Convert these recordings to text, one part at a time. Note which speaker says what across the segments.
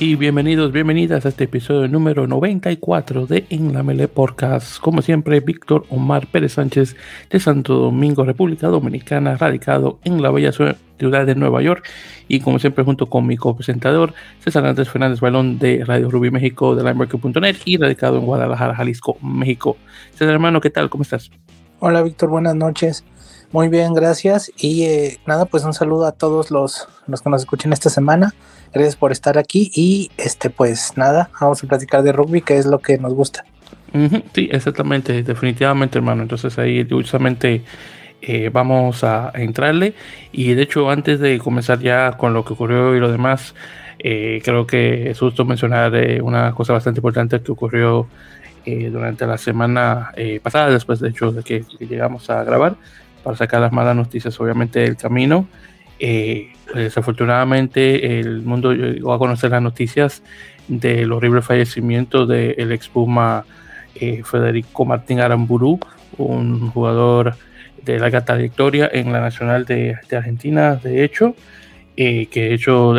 Speaker 1: y bienvenidos, bienvenidas a este episodio número 94 de En la Mele Podcast. Como siempre, Víctor Omar Pérez Sánchez de Santo Domingo, República Dominicana, radicado en la bella ciudad de Nueva York. Y como siempre, junto con mi copresentador César Andrés Fernández Balón de Radio Rubí México de Linebacker.net y radicado en Guadalajara, Jalisco, México. César, hermano, ¿qué tal? ¿Cómo estás?
Speaker 2: Hola, Víctor, buenas noches. Muy bien, gracias. Y eh, nada, pues un saludo a todos los, los que nos escuchen esta semana. Gracias por estar aquí y este pues nada, vamos a platicar de rugby, que es lo que nos gusta.
Speaker 1: sí, exactamente, definitivamente hermano. Entonces ahí justamente eh, vamos a, entrarle y de hecho antes de comenzar ya con lo que ocurrió y lo demás, eh, creo que es justo mencionar eh, una cosa bastante importante que ocurrió durante la semana pasada, después de hecho de que, llegamos a grabar, para sacar las malas noticias obviamente del camino. Eh, desafortunadamente el mundo llegó a conocer las noticias del horrible fallecimiento del ex Puma eh, Federico Martín Aramburu, un jugador de larga trayectoria en la Nacional de, Argentina, de hecho, eh, que de hecho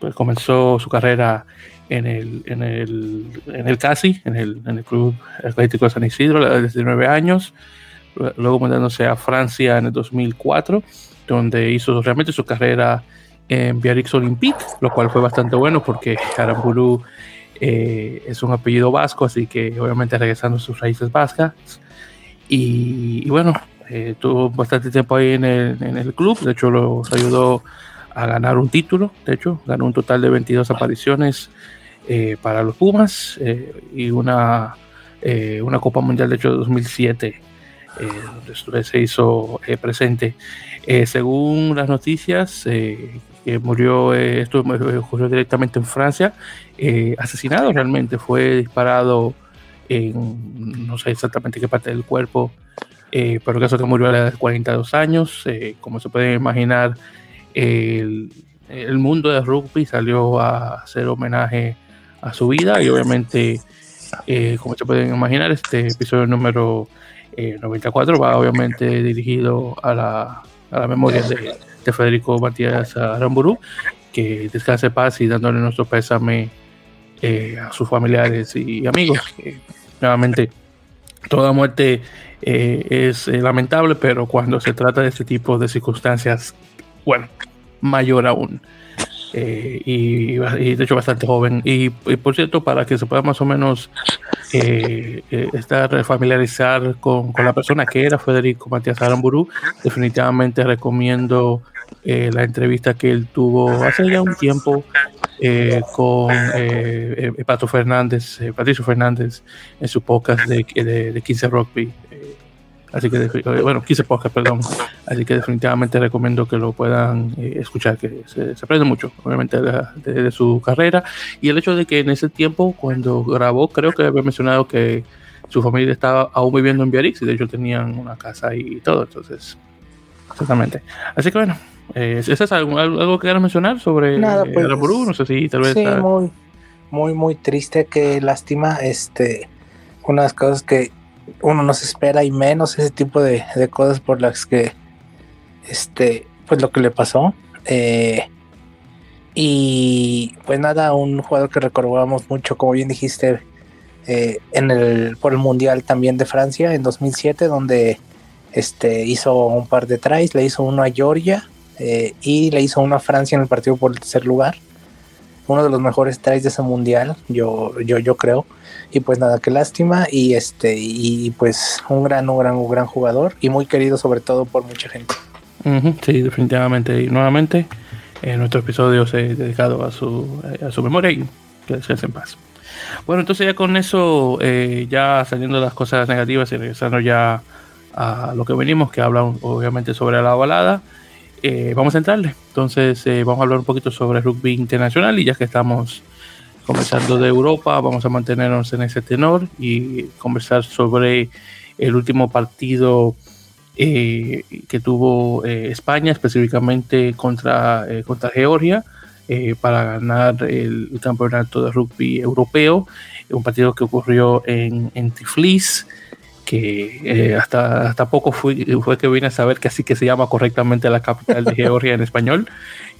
Speaker 1: pues comenzó su carrera en el, en el, en el CASI, en el, Club Atlético de San Isidro, desde nueve años, luego mandándose a Francia en el 2004 donde hizo realmente su carrera en Biarritz Olympique, lo cual fue bastante bueno porque Aramburu eh, es un apellido vasco, así que obviamente regresando a sus raíces vascas. Y, bueno, eh, tuvo bastante tiempo ahí en el, en el, club, de hecho los ayudó a ganar un título, de hecho ganó un total de 22 apariciones eh, para los Pumas y una, una Copa Mundial de hecho de 2007 donde se hizo presente. Eh, según las noticias, eh, que murió, eh, esto ocurrió directamente en Francia, asesinado realmente, fue disparado en no sé exactamente qué parte del cuerpo, pero caso que murió a la edad de 42 años. como se puede imaginar, el, mundo del rugby salió a hacer homenaje a su vida y obviamente, como se pueden imaginar, este episodio número 94 va obviamente dirigido a la a la memoria de, Federico Matías Aramburu, que descanse paz y dándole nuestro pésame eh, a sus familiares y amigos. nuevamente, toda muerte eh, es eh, lamentable, pero cuando se trata de este tipo de circunstancias, bueno, mayor aún. Eh, y, de hecho bastante joven. Y, por cierto, para que se pueda más o menos eh, eh, estar familiarizar con, con, la persona que era Federico Matías Aramburu, definitivamente recomiendo la entrevista que él tuvo hace ya un tiempo con Pato Fernández, Patricio Fernández, en su podcast de, de, de 15 Rugby. Así que, bueno, quise podcast, perdón. Así que definitivamente recomiendo que lo puedan eh, escuchar, que se, aprende mucho, obviamente, de, su carrera. Y el hecho de que en ese tiempo, cuando grabó, creo que había mencionado que su familia estaba aún viviendo en Biarritz y de hecho tenían una casa y todo. Entonces, exactamente. Así que, bueno, eh, ¿es algo, algo que quieras mencionar sobre
Speaker 2: Nada, pues,
Speaker 1: No sé si tal vez.
Speaker 2: Sí, muy, muy, muy triste, que lástima. Este, una de las cosas que uno no se espera y menos ese tipo de, cosas por las que este pues lo que le pasó eh, y pues nada un jugador que recordamos mucho como bien dijiste eh, en el por el mundial también de Francia en 2007 donde este hizo un par de tries le hizo uno a Georgia eh, y le hizo uno a Francia en el partido por el tercer lugar uno de los mejores tries de ese mundial yo yo yo creo y pues nada, qué lástima. Y este, y pues un gran, un gran, un gran jugador. Y muy querido sobre todo por mucha gente.
Speaker 1: Sí, definitivamente. Y nuevamente, en nuestro episodio se dedicado a su, a su memoria y que descanse en paz. Bueno, entonces ya con eso, eh, ya saliendo de las cosas negativas y regresando ya a lo que venimos, que habla obviamente sobre la balada, eh, vamos a entrarle. Entonces eh, vamos a hablar un poquito sobre rugby internacional y ya que estamos Comenzando de Europa, vamos a mantenernos en ese tenor y conversar sobre el último partido eh, que tuvo eh, España, específicamente contra, eh, contra Georgia, para ganar el, campeonato de rugby europeo, un partido que ocurrió en, en Tiflis. que eh, hasta, hasta poco fui, fue que vine a saber que así que se llama correctamente la capital de Georgia en español.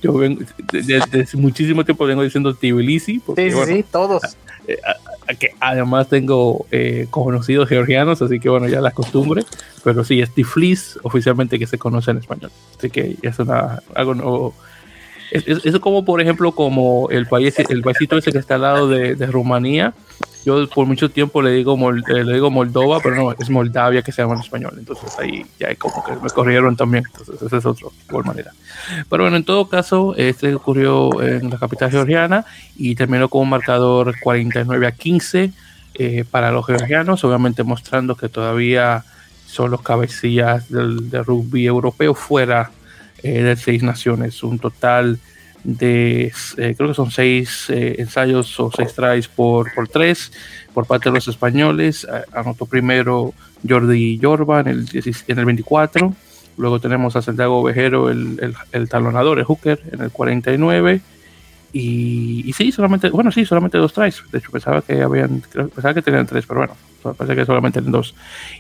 Speaker 1: Yo vengo, desde, muchísimo tiempo vengo diciendo Tbilisi.
Speaker 2: Porque, sí, sí, todos.
Speaker 1: Eh, que además tengo eh, conocidos georgianos, así que bueno, ya la costumbre. Pero sí, es Tiflis oficialmente que se conoce en español. Así que es una, algo nuevo. Es, como, por ejemplo, como el país, el paísito ese que está al lado de Rumanía, yo por mucho tiempo le digo, eh, le digo Moldova, pero no, es Moldavia que se llama en español. Entonces ahí ya como que me corrieron también. Entonces esa es otra manera. Pero bueno, en todo caso, este ocurrió en la capital georgiana y terminó con un marcador 49 a 15 eh, para los georgianos, obviamente mostrando que todavía son los cabecillas del, rugby europeo fuera eh, de seis naciones. Un total de, eh, creo que son seis eh, ensayos o seis tries por, por tres por parte de los españoles. Anotó primero Jordi Yorba en el, en el 24. Luego tenemos a Santiago Vejero, el, el, talonador, el hooker, en el 49. Y, y, sí, solamente, bueno, sí, solamente dos tries. De hecho, pensaba que habían, pensaba que tenían tres, pero bueno, parece que solamente eran dos.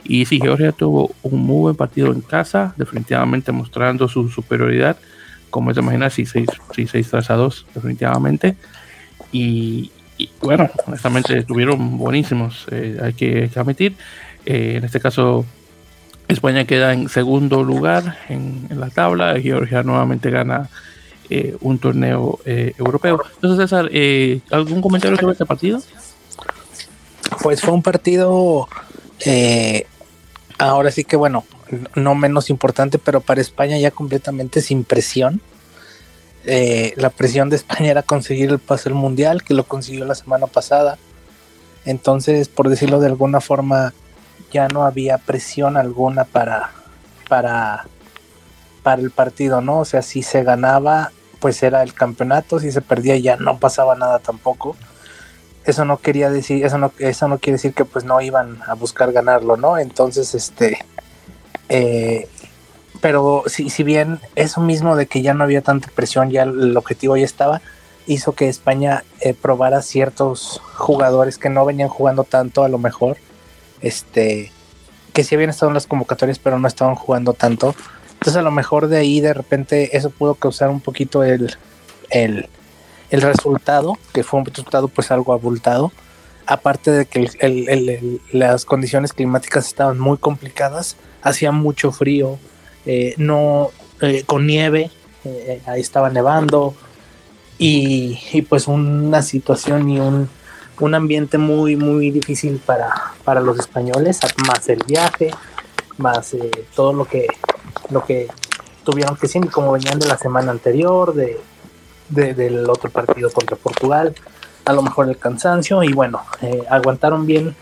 Speaker 1: Y sí, Georgia tuvo un muy buen partido en casa, definitivamente mostrando su superioridad como te imaginas, sí, 6 seis, tras a 2, definitivamente. Y, bueno, honestamente estuvieron buenísimos, eh, hay, que, admitir. Eh, en este caso, España queda en segundo lugar en, la tabla, Georgia nuevamente gana eh, un torneo europeo. Entonces, César, ¿algún comentario sobre este partido?
Speaker 2: Pues fue un partido, ahora sí que bueno, no menos importante, pero para España ya completamente sin presión. Eh, la presión de España era conseguir el pase al mundial, que lo consiguió la semana pasada. Entonces, por decirlo de alguna forma, ya no había presión alguna para, para, para el partido, ¿no? O sea, si se ganaba, pues era el campeonato, si se perdía ya no pasaba nada tampoco. Eso no quería decir, eso no, eso no quiere decir que pues no iban a buscar ganarlo, ¿no? Entonces, este, eh, pero si, si bien eso mismo de que ya no había tanta presión, ya el objetivo ya estaba, hizo que España eh, probara ciertos jugadores que no venían jugando tanto a lo mejor, este, que sí habían estado en las convocatorias pero no estaban jugando tanto. Entonces a lo mejor de ahí de repente eso pudo causar un poquito el, el, el resultado, que fue un resultado pues algo abultado. Aparte de que las condiciones climáticas estaban muy complicadas, hacía mucho frío, eh, no eh, con nieve, eh, ahí estaba nevando y, pues una situación y un, un, ambiente muy muy difícil para, para los españoles, más el viaje, más todo lo que lo que tuvieron que hacer como venían de la semana anterior, de, del otro partido contra Portugal, a lo mejor el cansancio y bueno, aguantaron bien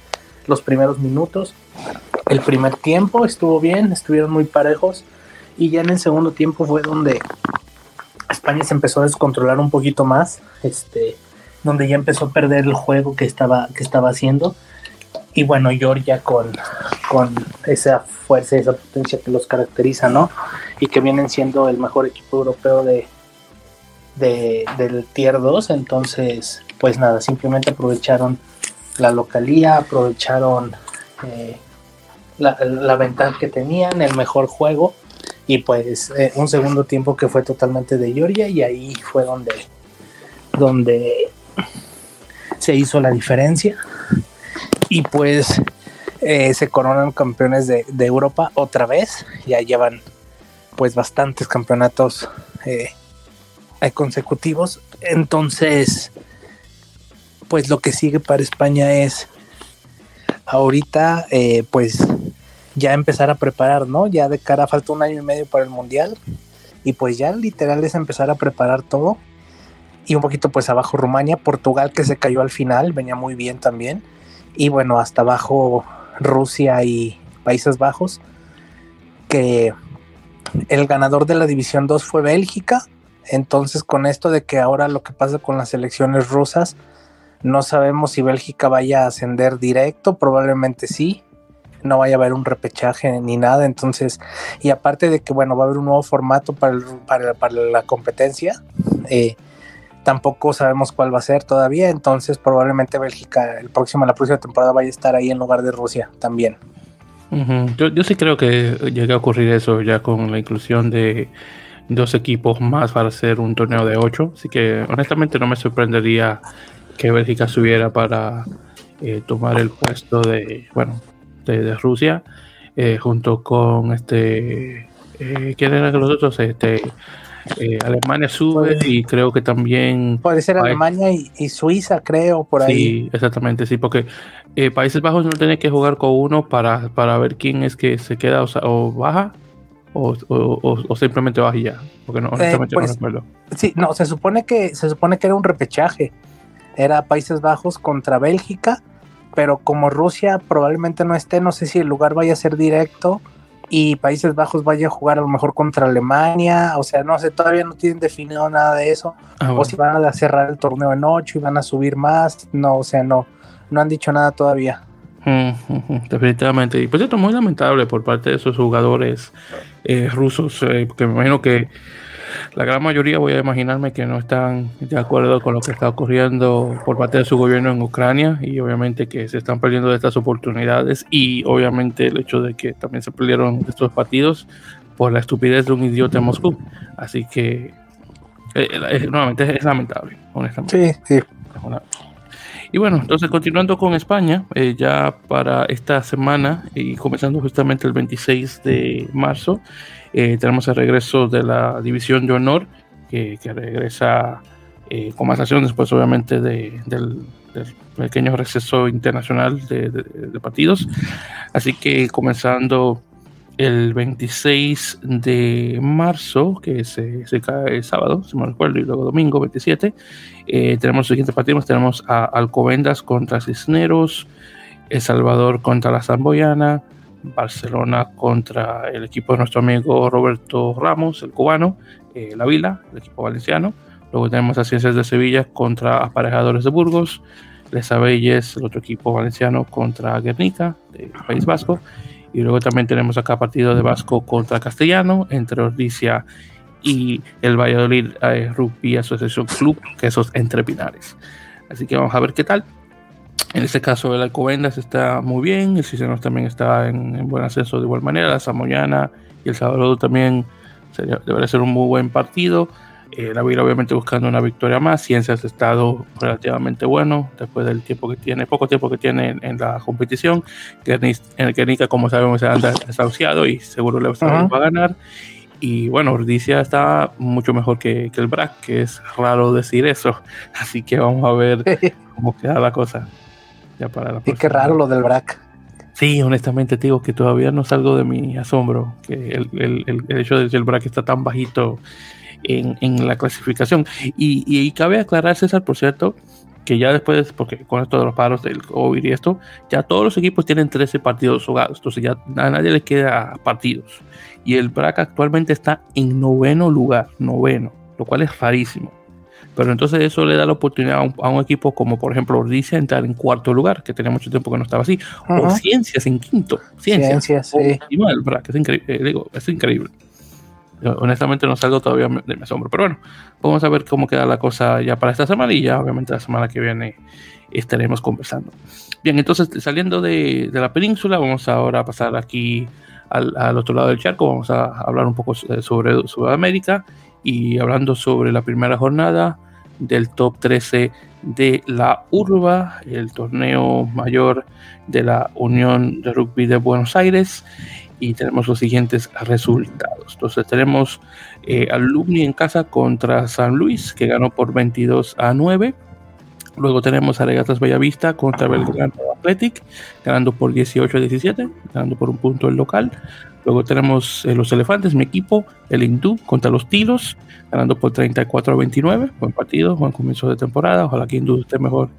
Speaker 2: los primeros minutos el primer tiempo estuvo bien, estuvieron muy parejos y ya en el segundo tiempo fue donde España se empezó a descontrolar un poquito más, este, donde ya empezó a perder el juego que estaba, que estaba haciendo. Y bueno, Georgia con, con esa fuerza, esa potencia que los caracteriza, ¿no? Y que vienen siendo el mejor equipo europeo de, de, del Tier 2. Entonces, pues nada, simplemente aprovecharon la localía, aprovecharon eh, la, ventaja que tenían, el mejor juego y pues eh, un segundo tiempo que fue totalmente de Georgia y ahí fue donde, donde se hizo la diferencia. Y pues eh, se coronan campeones de, Europa otra vez, ya llevan pues bastantes campeonatos eh, consecutivos, entonces pues lo que sigue para España es ahorita pues ya empezar a preparar, ¿no? Ya de cara falta un año y medio para el mundial. Y pues ya literal es empezar a preparar todo. Y un poquito pues abajo Rumania, Portugal que se cayó al final, venía muy bien también. Y bueno, hasta abajo Rusia y Países Bajos que el ganador de la división 2 fue Bélgica, entonces con esto de que ahora lo que pasa con las elecciones rusas no sabemos si Bélgica vaya a ascender directo, probablemente sí, no vaya a haber un repechaje ni nada. Entonces, y aparte de que, bueno, va a haber un nuevo formato para, para, la competencia, eh, tampoco sabemos cuál va a ser todavía. Entonces, probablemente Bélgica, el próximo, la próxima temporada vaya a estar ahí en lugar de Rusia también.
Speaker 1: yo, yo sí creo que llegue a ocurrir eso ya con la inclusión de dos equipos más para hacer un torneo de ocho. Así que honestamente no me sorprendería que Bélgica subiera para eh, tomar el puesto de, bueno, de, Rusia, eh, junto con este, eh, ¿quién eran los otros? Este, eh, Alemania sube y creo que también...
Speaker 2: Puede ser Alemania y, Suiza, creo, por ahí.
Speaker 1: Sí, exactamente, sí, porque Países Bajos no tiene que jugar con uno para, para ver quién es que se queda o, o baja. O, o, simplemente baja ya, porque no, honestamente no
Speaker 2: pues, recuerdo. Sí, no, se supone que se supone que era un repechaje. Era Países Bajos contra Bélgica pero como Rusia probablemente no esté, no sé si el lugar vaya a ser directo y Países Bajos vaya a jugar a lo mejor contra Alemania, o sea, no sé, todavía no tienen definido nada de eso, ah, o si van a cerrar el torneo en ocho y van a subir más, no, o sea, no, no han dicho nada todavía.
Speaker 1: definitivamente, y pues esto es muy lamentable por parte de esos jugadores eh, rusos, eh, porque me imagino que la gran mayoría voy a imaginarme que no están de acuerdo con lo que está ocurriendo por parte de su gobierno en Ucrania y obviamente que se están perdiendo de estas oportunidades y obviamente el hecho de que también se perdieron estos partidos por la estupidez de un idiota en Moscú. Así que eh, eh, nuevamente es lamentable, honestamente. Sí, sí. Y bueno, entonces continuando con España, eh, ya para esta semana y comenzando justamente el 26 de marzo, eh, tenemos el regreso de la División de Honor, que, regresa eh, con más acción después, obviamente, del, pequeño receso internacional de, partidos. Así que comenzando el 26 de marzo, que se, se cae el sábado, si me recuerdo, y luego domingo 27, eh, tenemos los siguientes partidos. Tenemos a Alcobendas contra Cisneros, El Salvador contra la Zamboyana, Barcelona contra el equipo de nuestro amigo Roberto Ramos, el cubano, eh, La Vila, el equipo valenciano. Luego tenemos a Ciencias de Sevilla contra Aparejadores de Burgos, Les Abelles, el otro equipo valenciano, contra Guernica, del País Vasco. Y luego también tenemos acá partido de Vasco contra Castellano, entre Ordicia y el Valladolid eh, Rugby Asociación Club, que esos entre Pinares. Así que vamos a ver qué tal. En este caso, el Alcobendas está muy bien, el Cisneros también está en, buen ascenso de igual manera, la Samoyana y el Salvador también debería ser un muy buen partido. Eh, la Vila obviamente buscando una victoria más, Ciencias ha estado relativamente bueno después del tiempo que tiene, poco tiempo que tiene en, la competición. En el Guernica, como sabemos, se anda desahuciado y seguro le va a ganar. Y bueno, Ordicia está mucho mejor que, que el BRAC, que es raro decir eso. Así que vamos a ver cómo queda la cosa.
Speaker 2: Ya para la y qué raro lo del BRAC.
Speaker 1: Sí, honestamente te digo que todavía no salgo de mi asombro que el, el, el, hecho de que el BRAC está tan bajito en, en la clasificación. Y, y, cabe aclarar, César, por cierto, que ya después, porque con esto de los paros del COVID y esto, ya todos los equipos tienen 13 partidos jugados, entonces ya a nadie le queda partidos. Y el BRAC actualmente está en noveno lugar, noveno, lo cual es rarísimo. Pero entonces eso le da la oportunidad a un, equipo como por ejemplo Ordicia entrar en cuarto lugar, que tenía mucho tiempo que no estaba así, o Ciencias en quinto. Ciencias, sí. es, increíble, eh, digo, es increíble. honestamente no salgo todavía de mi asombro, pero bueno, vamos a ver cómo queda la cosa ya para esta semana y ya obviamente la semana que viene estaremos conversando. Bien, entonces saliendo de, de la península, vamos ahora a pasar aquí al, al, otro lado del charco, vamos a hablar un poco sobre Sudamérica y hablando sobre la primera jornada del top 13 de la Urba, el torneo mayor de la Unión de Rugby de Buenos Aires. Y tenemos los siguientes resultados. Entonces tenemos eh, Alumni en casa contra San Luis, que ganó por 22 a 9. Luego tenemos a Regatas Bellavista contra Belgrano Athletic, ganando por 18 a 17, ganando por un punto el local. Luego tenemos eh, los elefantes, mi equipo, el hindú contra los tilos, ganando por 34 a 29. Buen partido, buen comienzo de temporada. Ojalá que hindú esté mejor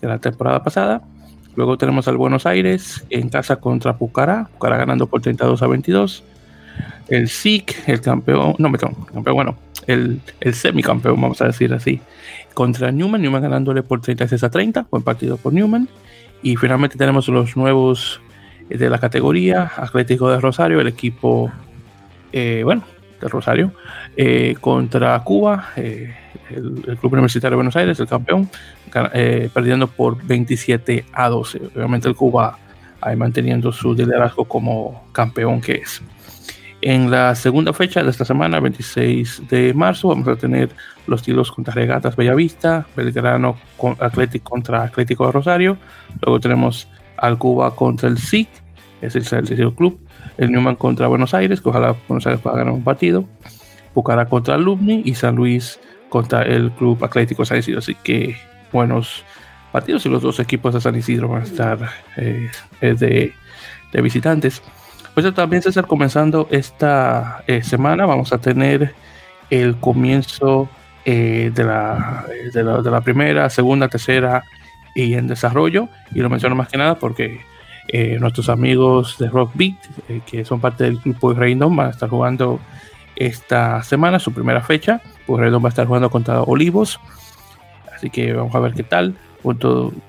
Speaker 1: que la temporada pasada. Luego tenemos al Buenos Aires en casa contra Pucará, Pucará ganando por 32 a 22. El SIC, el campeón, no, perdón, campeón, bueno, el, el semicampeón, vamos a decir así, contra Newman, Newman ganándole por 36 a 30, buen partido por Newman. Y finalmente tenemos los nuevos de la categoría, Atlético de Rosario, el equipo, eh, bueno, de Rosario, eh, contra Cuba, eh, el, Club Universitario de Buenos Aires, el campeón, perdiendo por 27 a 12. Obviamente el Cuba ahí manteniendo su liderazgo como campeón que es. En la segunda fecha de esta semana, 26 de marzo, vamos a tener los tiros contra Regatas Bellavista, Belgrano Atlético contra Atlético de Rosario. Luego tenemos al Cuba contra el SIC, es el Servicio Club. El Newman contra Buenos Aires, que ojalá Buenos Aires pueda ganar un partido. Pucará contra Alumni y San Luis contra el Club Atlético San Isidro. Así que buenos partidos y los dos equipos de San Isidro van a estar eh, de, de visitantes. Pues también se está comenzando esta eh, semana. Vamos a tener el comienzo eh, de, la, de, la, primera, segunda, tercera y en desarrollo. Y lo menciono más que nada porque eh, nuestros amigos de Rock Beat, que son parte del grupo de Random, van a estar jugando esta semana, su primera fecha. Pues Random va a estar jugando contra Olivos. Así que vamos a ver qué tal.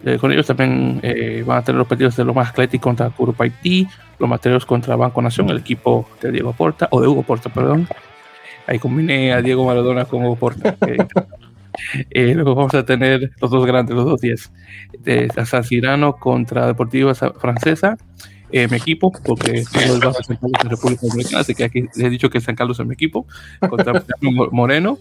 Speaker 1: Eh, con ellos también eh, van a tener los partidos de lo más atlético contra Curupaití, los materiales contra Banco Nación, el equipo de Diego Porta, o de Hugo Porta, perdón. Ahí combiné a Diego Maradona con Hugo Porta. eh, luego vamos a tener los dos grandes, los dos 10. De San Cirano contra Deportiva Francesa, eh, mi equipo, porque tengo el Bajo San Carlos de República Dominicana, así que aquí les he dicho que San Carlos es mi equipo, contra Moreno,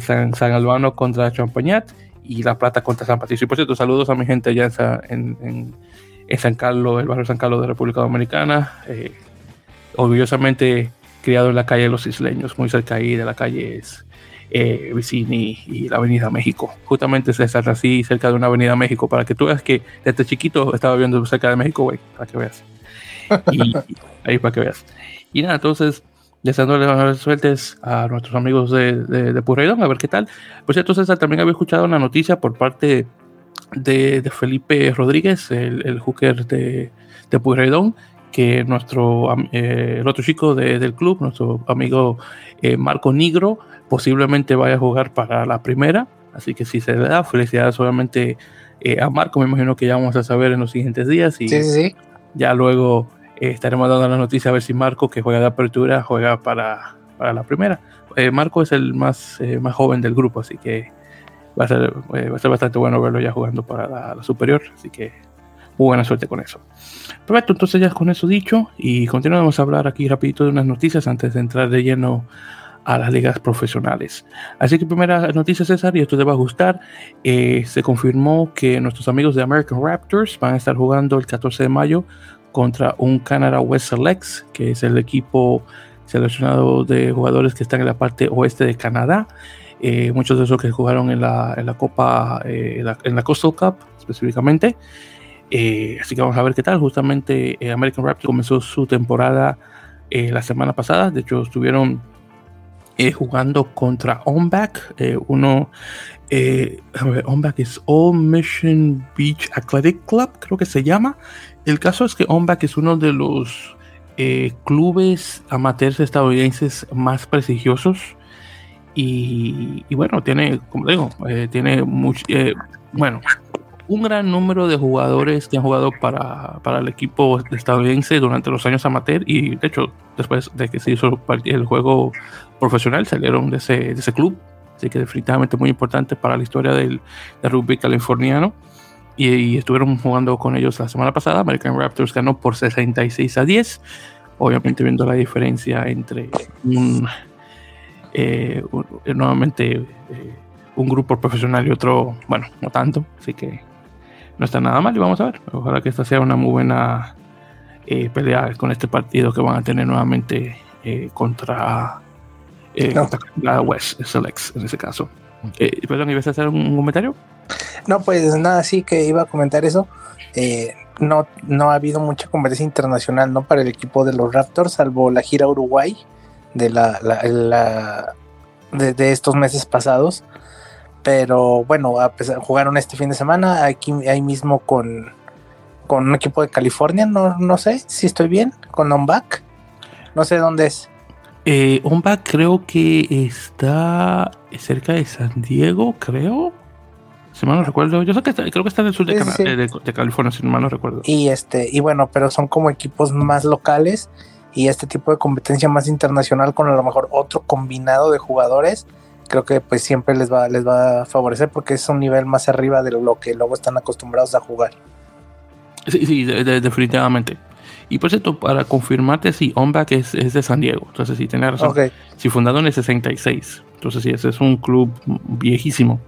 Speaker 1: San, San Albano contra Champañat y La Plata contra San Patricio. Y por cierto, saludos a mi gente allá en, en, San Carlos, el barrio San Carlos de República Dominicana. Eh, orgullosamente criado en la calle de los isleños, muy cerca ahí de la calle es, eh, Vicini y la Avenida México. Justamente se está así cerca de una Avenida México para que tú veas que desde chiquito estaba viviendo cerca de México, güey, para que veas. Y, ahí para que veas. Y nada, entonces deseándole las a nuestros amigos de, de, a ver qué tal. Pues cierto, César, también había escuchado una noticia por parte de, Felipe Rodríguez, el, el hooker de, de que nuestro eh, el otro chico del club, nuestro amigo eh, Marco Nigro, posiblemente vaya a jugar para la primera. Así que si se le da, felicidades solamente eh, a Marco. Me imagino que ya vamos a saber en los siguientes días. Y sí, sí, sí. ya luego eh, estaremos dando la noticia a ver si Marco, que juega de apertura, juega para, para la primera. Eh, Marco es el más, más joven del grupo, así que va a, ser, va a ser bastante bueno verlo ya jugando para la, superior. Así que muy buena suerte con eso. Perfecto, entonces ya con eso dicho y continuamos a hablar aquí rapidito de unas noticias antes de entrar de lleno a las ligas profesionales. Así que primera noticia César, y esto te va a gustar, se confirmó que nuestros amigos de American Raptors van a estar jugando el 14 de mayo contra un Canada West Selects, que es el equipo seleccionado de jugadores que están en la parte oeste de Canadá. Eh, muchos de esos que jugaron en la, en la Copa, eh, en, la, Coastal Cup específicamente. Eh, así que vamos a ver qué tal. Justamente American Raptors comenzó su temporada la semana pasada. De hecho, estuvieron jugando contra OnBack. uno, a ver, OnBack es All Mission Beach Athletic Club, creo que se llama. El caso es que OMBAC es uno de los eh, clubes amateurs estadounidenses más prestigiosos y, bueno, tiene, como digo, eh, tiene mucho, eh, bueno, un gran número de jugadores que han jugado para, para, el equipo estadounidense durante los años amateur y de hecho después de que se hizo el juego profesional salieron de ese, de ese club, así que definitivamente muy importante para la historia del, rugby californiano y, estuvieron jugando con ellos la semana pasada. American Raptors ganó por 66 a 10. Obviamente viendo la diferencia entre un, eh, nuevamente eh, un grupo profesional y otro, bueno, no tanto. Así que no está nada mal y vamos a ver. Ojalá que esta sea una muy buena eh, pelea con este partido que van a tener nuevamente contra, la West Selects en ese caso. perdón, ¿ibas a hacer un comentario?
Speaker 2: No, pues nada, sí que iba a comentar eso. Eh, no, no ha habido mucha competencia internacional, ¿no? Para el equipo de los Raptors, salvo la gira Uruguay de la, la, de, estos meses pasados. Pero bueno, a pesar, jugaron este fin de semana aquí ahí mismo con, con un equipo de California, no, no sé si estoy bien, con Onback. No sé dónde es.
Speaker 1: Eh, Onback creo que está cerca de San Diego, creo. Si mal no recuerdo, yo sé que creo que está en el sur de, de, California, si mal no recuerdo.
Speaker 2: Y este, y bueno, pero son como equipos más locales y este tipo de competencia más internacional con a lo mejor otro combinado de jugadores, creo que pues siempre les va, les va a favorecer porque es un nivel más arriba de lo que luego están acostumbrados a jugar.
Speaker 1: Sí, sí, definitivamente. Y por cierto, para confirmarte, sí, OnBack es, es de San Diego. Entonces, sí, tenés razón. Sí, fundado en el 66. Entonces, sí, ese es un club viejísimo,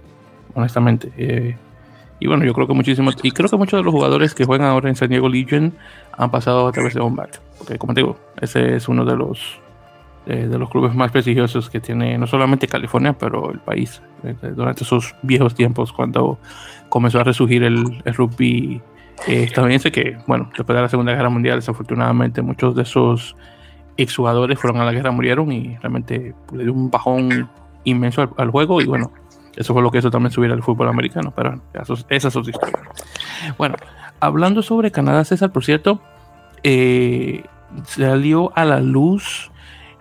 Speaker 1: honestamente. Eh, y bueno, yo creo que muchísimos, y creo que muchos de los jugadores que juegan ahora en San Diego Legion han pasado a través de OnBack. Porque, como te digo, ese es uno de los eh, de los clubes más prestigiosos que tiene no solamente California, pero el país. Eh, durante esos viejos tiempos, cuando comenzó a resurgir el, rugby eh, estadounidense, que, bueno, después de la Segunda Guerra Mundial, desafortunadamente, muchos de esos exjugadores fueron a la guerra, murieron y realmente le dio un bajón inmenso al, juego. Y bueno, eso fue lo que hizo también subir al fútbol americano. Pero esa es otra historia. Bueno, hablando sobre Canadá, César, por cierto, salió a la luz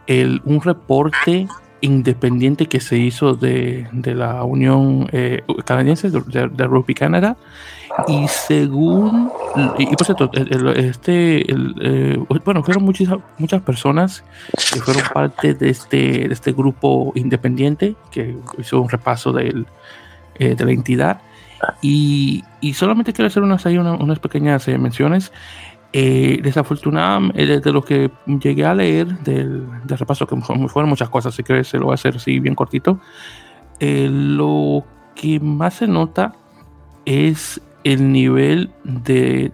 Speaker 1: un reporte independiente que se hizo de, de la Unión eh, Canadiense de, Rugby Canada y según y, por cierto este eh, bueno fueron muchas muchas personas que fueron parte de este de este grupo independiente que hizo un repaso del, eh, de la entidad. Y, y, solamente quiero hacer unas, unas pequeñas menciones eh, desafortunadamente, de lo que llegué a leer del, repaso, que fueron muchas cosas, así que se lo voy a hacer así bien cortito. Eh, lo que más se nota es el nivel de,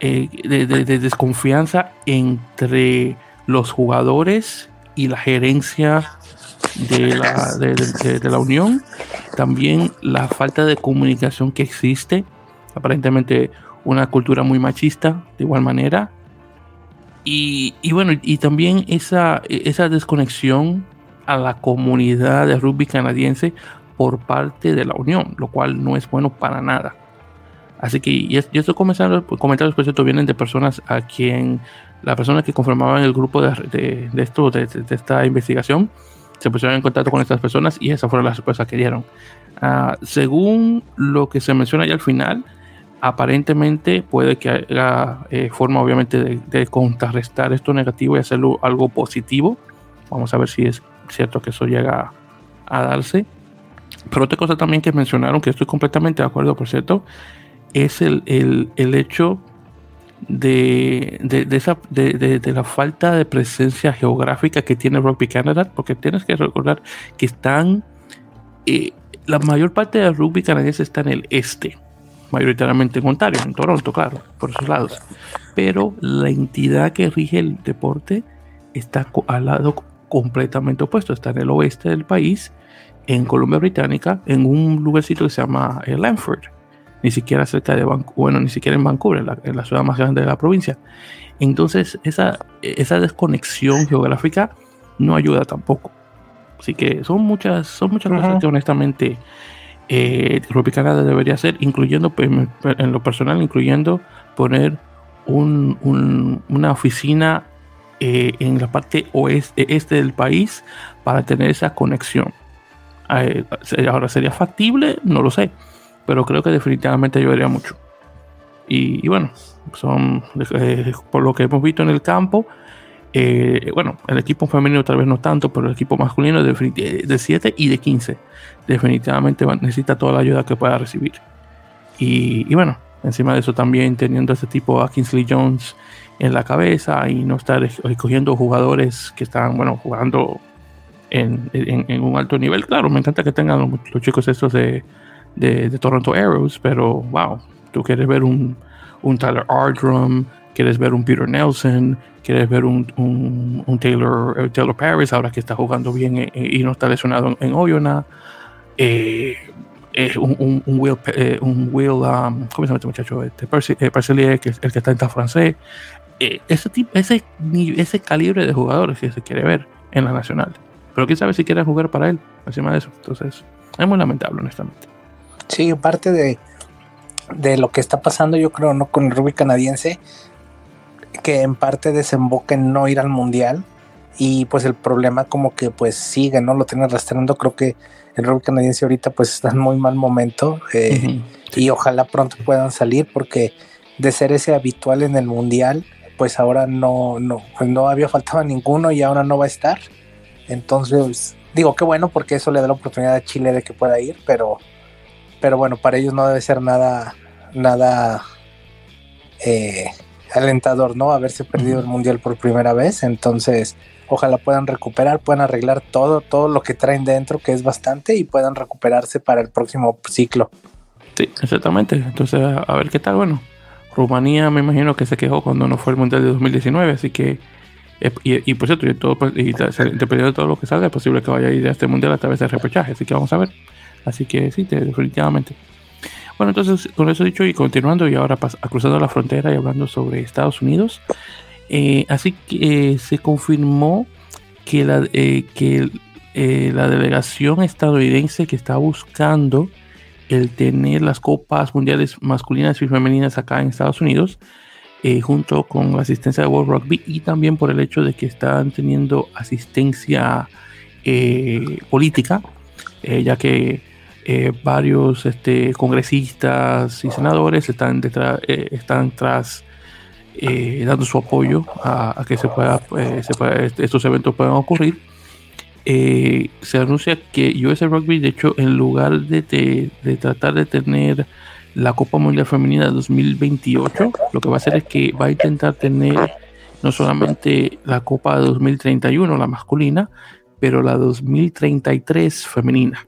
Speaker 1: eh, de, desconfianza entre los jugadores y la gerencia de la, de la Unión. También la falta de comunicación que existe. Aparentemente una cultura muy machista de igual manera. Y, bueno, y también esa, esa desconexión a la comunidad de rugby canadiense por parte de la Unión, lo cual no es bueno para nada. Así que y, estoy comenzando, comentarios por cierto vienen de personas a quien la persona que conformaban el grupo de, de, esto, de, esta investigación, se pusieron en contacto con estas personas y esas fueron las respuestas que dieron. Ah, según lo que se menciona ya al final, aparentemente puede que haya eh, forma obviamente de, contrarrestar esto negativo y hacerlo algo positivo. Vamos a ver si es cierto que eso llega a darse. Pero otra cosa también que mencionaron, que estoy completamente de acuerdo, por cierto, es el, hecho de, esa, de, la falta de presencia geográfica que tiene Rugby Canada, porque tienes que recordar que están, eh, la mayor parte del rugby canadiense está en el este mayoritariamente en Ontario, en Toronto, claro, por esos lados. Pero la entidad que rige el deporte está al lado completamente opuesto, está en el oeste del país, en Columbia Británica, en un lugarcito que se llama eh, Lanford, ni siquiera cerca de Vancouver, bueno, ni siquiera en Vancouver, en la, ciudad más grande de la provincia. Entonces, esa, esa desconexión geográfica no ayuda tampoco. Así que son muchas, son muchas cosas que honestamente eh, debería hacer, incluyendo pues, en lo personal, incluyendo poner una oficina eh, en la parte oeste este del país para tener esa conexión. Eh, ahora, ¿sería factible? No lo sé, pero creo que definitivamente ayudaría mucho. Y, bueno, son eh, por lo que hemos visto en el campo, eh, bueno, el equipo femenino tal vez no tanto, pero el equipo masculino de, de 7 y de 15 definitivamente necesita toda la ayuda que pueda recibir. Y, bueno, encima de eso también teniendo este tipo a Kingsley Jones en la cabeza y no estar escogiendo jugadores que están, bueno, jugando en, un alto nivel. Claro, me encanta que tengan los, chicos estos de, de, Toronto Arrows, pero wow, tú quieres ver un, un Tyler Ardrum, quieres ver un Peter Nelson, quieres ver un, un, Taylor, eh, Taylor Paris, ahora que está jugando bien eh, y no está lesionado en, Oyona. Eh, un, Will, un Will um, ¿cómo se llama este muchacho? Este Percy, que es el que está en francés. ese, tipo, ese, ese calibre de jugadores que se quiere ver en la nacional. Pero quién sabe si quiere jugar para él, encima de eso. Entonces, es muy lamentable, honestamente.
Speaker 2: Sí, parte de, de lo que está pasando, yo creo, ¿no? Con el rugby canadiense, que en parte desemboca en no ir al mundial y pues el problema como que pues sigue, ¿no? Lo tiene arrastrando, creo que el rugby canadiense ahorita pues está en muy mal momento eh, y ojalá pronto puedan salir porque de ser ese habitual en el mundial pues ahora no, no, pues no había faltado ninguno y ahora no va a estar. Entonces, digo que bueno porque eso le da la oportunidad a Chile de que pueda ir, pero, pero bueno, para ellos no debe ser nada, nada eh, alentador, ¿no? Haberse perdido el mundial por primera vez. Entonces, ojalá puedan recuperar, puedan arreglar todo, todo lo que traen dentro, que es bastante, y puedan recuperarse para el próximo ciclo.
Speaker 1: Sí, exactamente. Entonces, a ver qué tal. Bueno, Rumanía me imagino que se quejó cuando no fue el mundial de 2019, así que. Eh, y, por cierto, y todo, y dependiendo de todo lo que salga, es posible que vaya a ir a este mundial a través del repechaje, así que vamos a ver. Así que sí, definitivamente. Bueno, entonces, con eso dicho y continuando, y ahora cruzando la frontera y hablando sobre Estados Unidos, eh, así que eh, se confirmó que la, eh, que la delegación estadounidense que está buscando el tener las copas mundiales masculinas y femeninas acá en Estados Unidos, junto con la asistencia de World Rugby y también por el hecho de que están teniendo asistencia política, ya que varios este, congresistas y senadores están, detrás, están tras eh, dando su apoyo a, que se pueda, eh, estos eventos puedan ocurrir. Eh, se anuncia que US Rugby, de hecho, en lugar de, tratar de tener la Copa Mundial Femenina 2028, lo que va a hacer es que va a intentar tener no solamente la Copa 2031, la masculina, pero la 2033 femenina.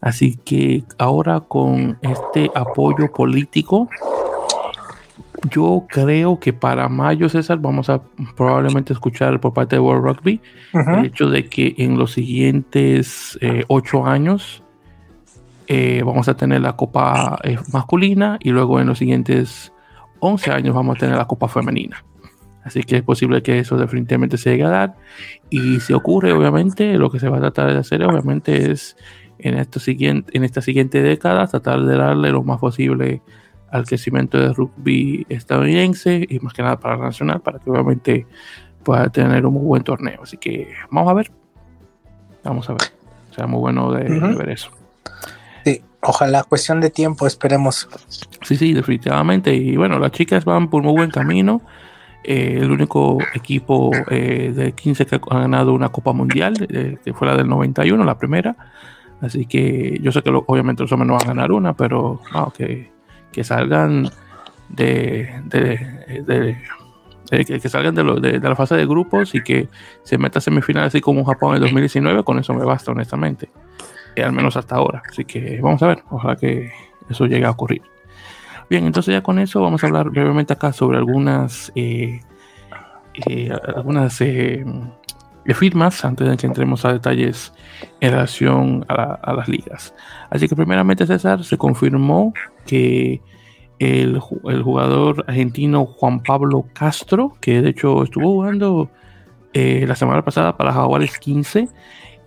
Speaker 1: Así que ahora con este apoyo político yo creo que para mayo, César, vamos a probablemente escuchar por parte de World Rugby el hecho de que en los siguientes eh, ocho años eh, vamos a tener la Copa eh, masculina y luego en los siguientes 11 años vamos a tener la Copa femenina. Así que es posible que eso definitivamente se llegue a dar. Y si ocurre, obviamente, lo que se va a tratar de hacer, obviamente, es en, esto siguiente, en esta siguiente década tratar de darle lo más posible al crecimiento del rugby estadounidense y más que nada para la nacional, para que obviamente pueda tener un muy buen torneo. Así que vamos a ver. Vamos a ver. Será muy bueno de, ver eso.
Speaker 2: Sí, ojalá, cuestión de tiempo, esperemos.
Speaker 1: Sí, sí, definitivamente. Y bueno, las chicas van por muy buen camino. Eh, el único equipo eh, de 15 que ha ganado una Copa Mundial, eh, que fue la del 91, la primera. Así que yo sé que obviamente los hombres no van a ganar una, pero que que salgan de, que, salgan de, la fase de grupos y que se meta a semifinales así como Japón en 2019, con eso me basta, honestamente. Eh, al menos hasta ahora. Así que vamos a ver, ojalá que eso llegue a ocurrir. Bien, entonces ya con eso vamos a hablar brevemente acá sobre algunas eh, eh, algunas firmas antes de que entremos a detalles en relación a, las ligas. Así que primeramente César se confirmó que el, jugador argentino Juan Pablo Castro, que de hecho estuvo jugando eh, la semana pasada para Jaguares 15,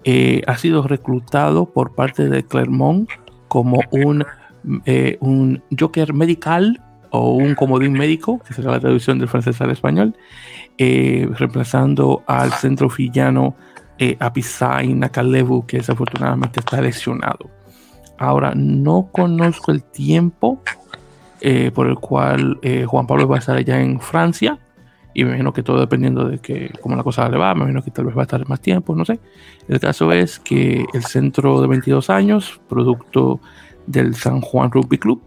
Speaker 1: eh, ha sido reclutado por parte de Clermont como un, eh, un joker medical o un comodín médico, que será la traducción del francés al español, reemplazando al centro fillano eh, Apisai Nakalevu, que desafortunadamente está lesionado. Ahora, no conozco el tiempo eh, por el cual eh, Juan Pablo va a estar allá en Francia. Y me imagino que todo dependiendo de que, cómo la cosa le va, me imagino que tal vez va a estar más tiempo, no sé. El caso es que el centro de 22 años, producto del San Juan Rugby Club,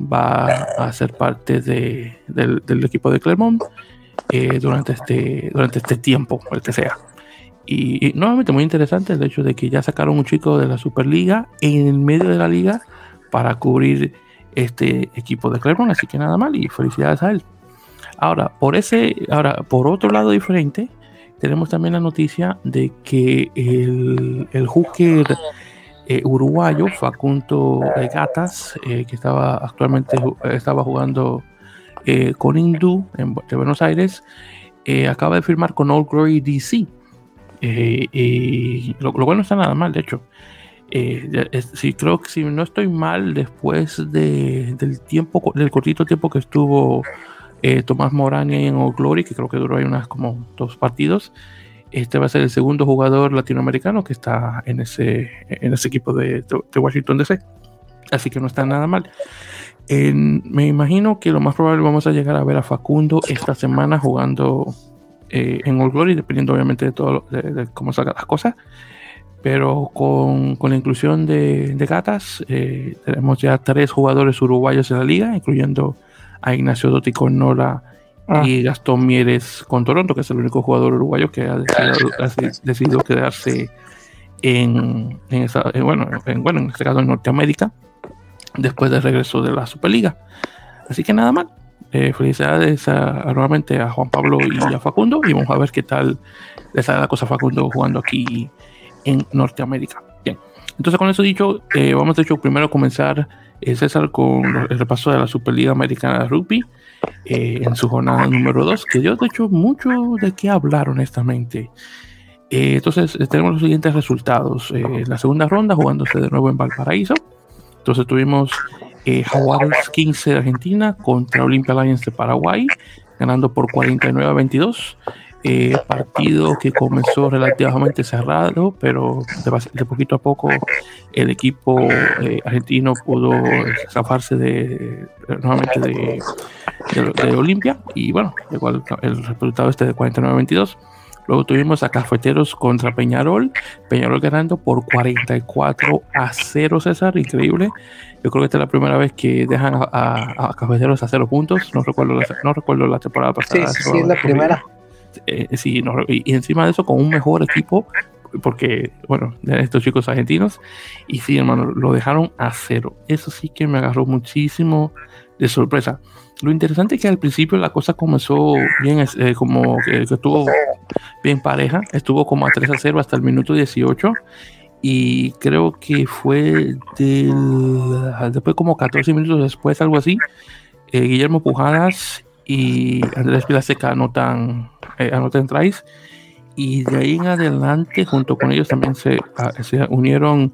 Speaker 1: va a ser parte de, del, equipo de Clermont durante, este, durante este tiempo, el que sea. Y, nuevamente muy interesante el hecho de que ya sacaron un chico de la Superliga en el medio de la liga para cubrir este equipo de Clermont, así que nada mal y felicidades a él. Ahora, por ese, ahora, por otro lado diferente, tenemos también la noticia de que el, el hooker eh, uruguayo Facundo Gatas, eh, que estaba actualmente estaba jugando eh, con Hindú en, de Buenos Aires, acaba de firmar con Old Glory DC eh, y lo, cual no está nada mal, de hecho. Eh, sí, creo que si no estoy mal, después de, del tiempo, del cortito tiempo que estuvo eh, Tomás Morani en Old Glory, que creo que duró ahí unas como dos partidos, este va a ser el segundo jugador latinoamericano que está en ese, en ese equipo de Washington DC. Así que no está nada mal. Me imagino que lo más probable vamos a llegar a ver a Facundo esta semana jugando eh, en All Glory, dependiendo obviamente de todo de, cómo salgan las cosas. Pero con, con la inclusión de, de gatas, eh, tenemos ya tres jugadores uruguayos en la liga, incluyendo a Ignacio Dotti con Nora ah. y Gastón Mieres con Toronto, que es el único jugador uruguayo que ha decidido, quedarse en, bueno, en, bueno, en este caso en Norteamérica, después del regreso de la Superliga. Así que nada más. Eh, felicidades nuevamente a Juan Pablo y a Facundo y vamos a ver qué tal le sale la cosa a Facundo jugando aquí en Norteamérica. Bien, entonces con eso dicho, eh, vamos de hecho primero a comenzar eh, César con el repaso de la Superliga Americana de Rugby en su jornada número 2, que dio de hecho mucho de qué hablar honestamente. entonces tenemos los siguientes resultados. la segunda ronda jugándose de nuevo en Valparaíso. Entonces tuvimos eh, Jaguares 15 de Argentina contra Olympia Lions de Paraguay, ganando por 49 a 22. Eh, partido que comenzó relativamente cerrado, pero de, poquito a poco el equipo eh, argentino pudo zafarse de, nuevamente de, de, Olimpia y bueno, llegó el, resultado este de 49 a 22. Luego tuvimos a Cafeteros contra Peñarol. Peñarol ganando por 44 a 0, César. Increíble. Yo creo que esta es la primera vez que dejan a, Cafeteros a 0 puntos. No recuerdo, la, no recuerdo la temporada pasada.
Speaker 2: Sí, sí, es la primera.
Speaker 1: Eh, sí, y, encima de eso con un mejor equipo, porque, bueno, de estos chicos argentinos. Y sí, hermano, lo dejaron a cero. Eso sí que me agarró muchísimo de sorpresa. Lo interesante es que al principio la cosa comenzó bien, eh, como que, estuvo bien pareja, estuvo como a 3 a 0 hasta el minuto 18 y creo que fue después como 14 minutos después, algo así, eh, Guillermo Pujadas y Andrés Vilaseca anotan, eh, anotan tries y de ahí en adelante junto con ellos también se, ah, se unieron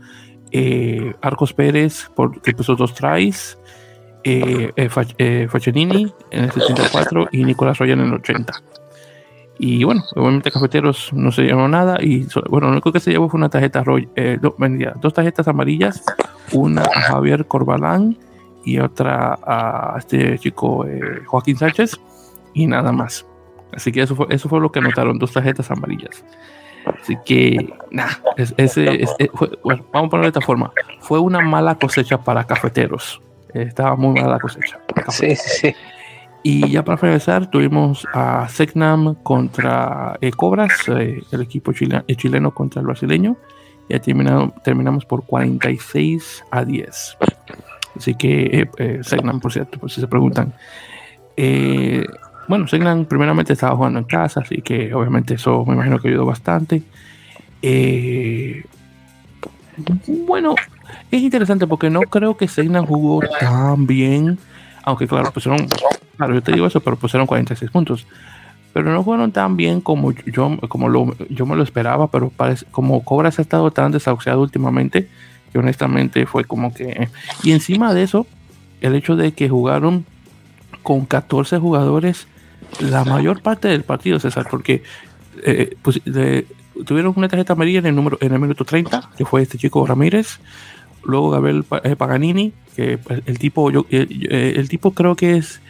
Speaker 1: eh, Arcos Pérez por, que puso dos tries eh, eh, eh en el 74 y Nicolás Royan en el 80. Y bueno, obviamente Cafeteros no se llevó nada. Y bueno, lo único que se llevó fue una tarjeta eh, dos tarjetas amarillas, una a Javier Corbalán y otra a este chico eh, Joaquín Sánchez, y nada más. Así que eso fue, eso fue lo que anotaron, dos tarjetas amarillas. Así que, nada, ese, bueno, vamos a ponerlo de esta forma. Fue una mala cosecha para cafeteros estaba muy mala la cosecha.
Speaker 2: Sí, sí, sí.
Speaker 1: Y ya para finalizar, tuvimos a Segnam contra eh, Cobras, eh, el equipo chileno contra el brasileño. Ya terminado, terminamos por 46 a 10. Así que, eh, Segnam, por cierto, por si se preguntan. bueno, Segnam primeramente estaba jugando en casa, así que obviamente eso me imagino que ayudó bastante. bueno, es interesante porque no creo que Seina jugó tan bien, aunque claro, pusieron, claro, yo te digo eso, pero pusieron 46 puntos. Pero no fueron tan bien como yo, como lo, yo me lo esperaba, pero parece, como Cobras ha estado tan desahuciado últimamente, que honestamente fue como que... Y encima de eso, el hecho de que jugaron con 14 jugadores la mayor parte del partido, César, porque eh, pues, tuvieron una tarjeta amarilla en el número en el minuto 30, que fue este chico Ramírez luego Gabriel eh, Paganini, que pues, el tipo, yo, eh, el, tipo creo que es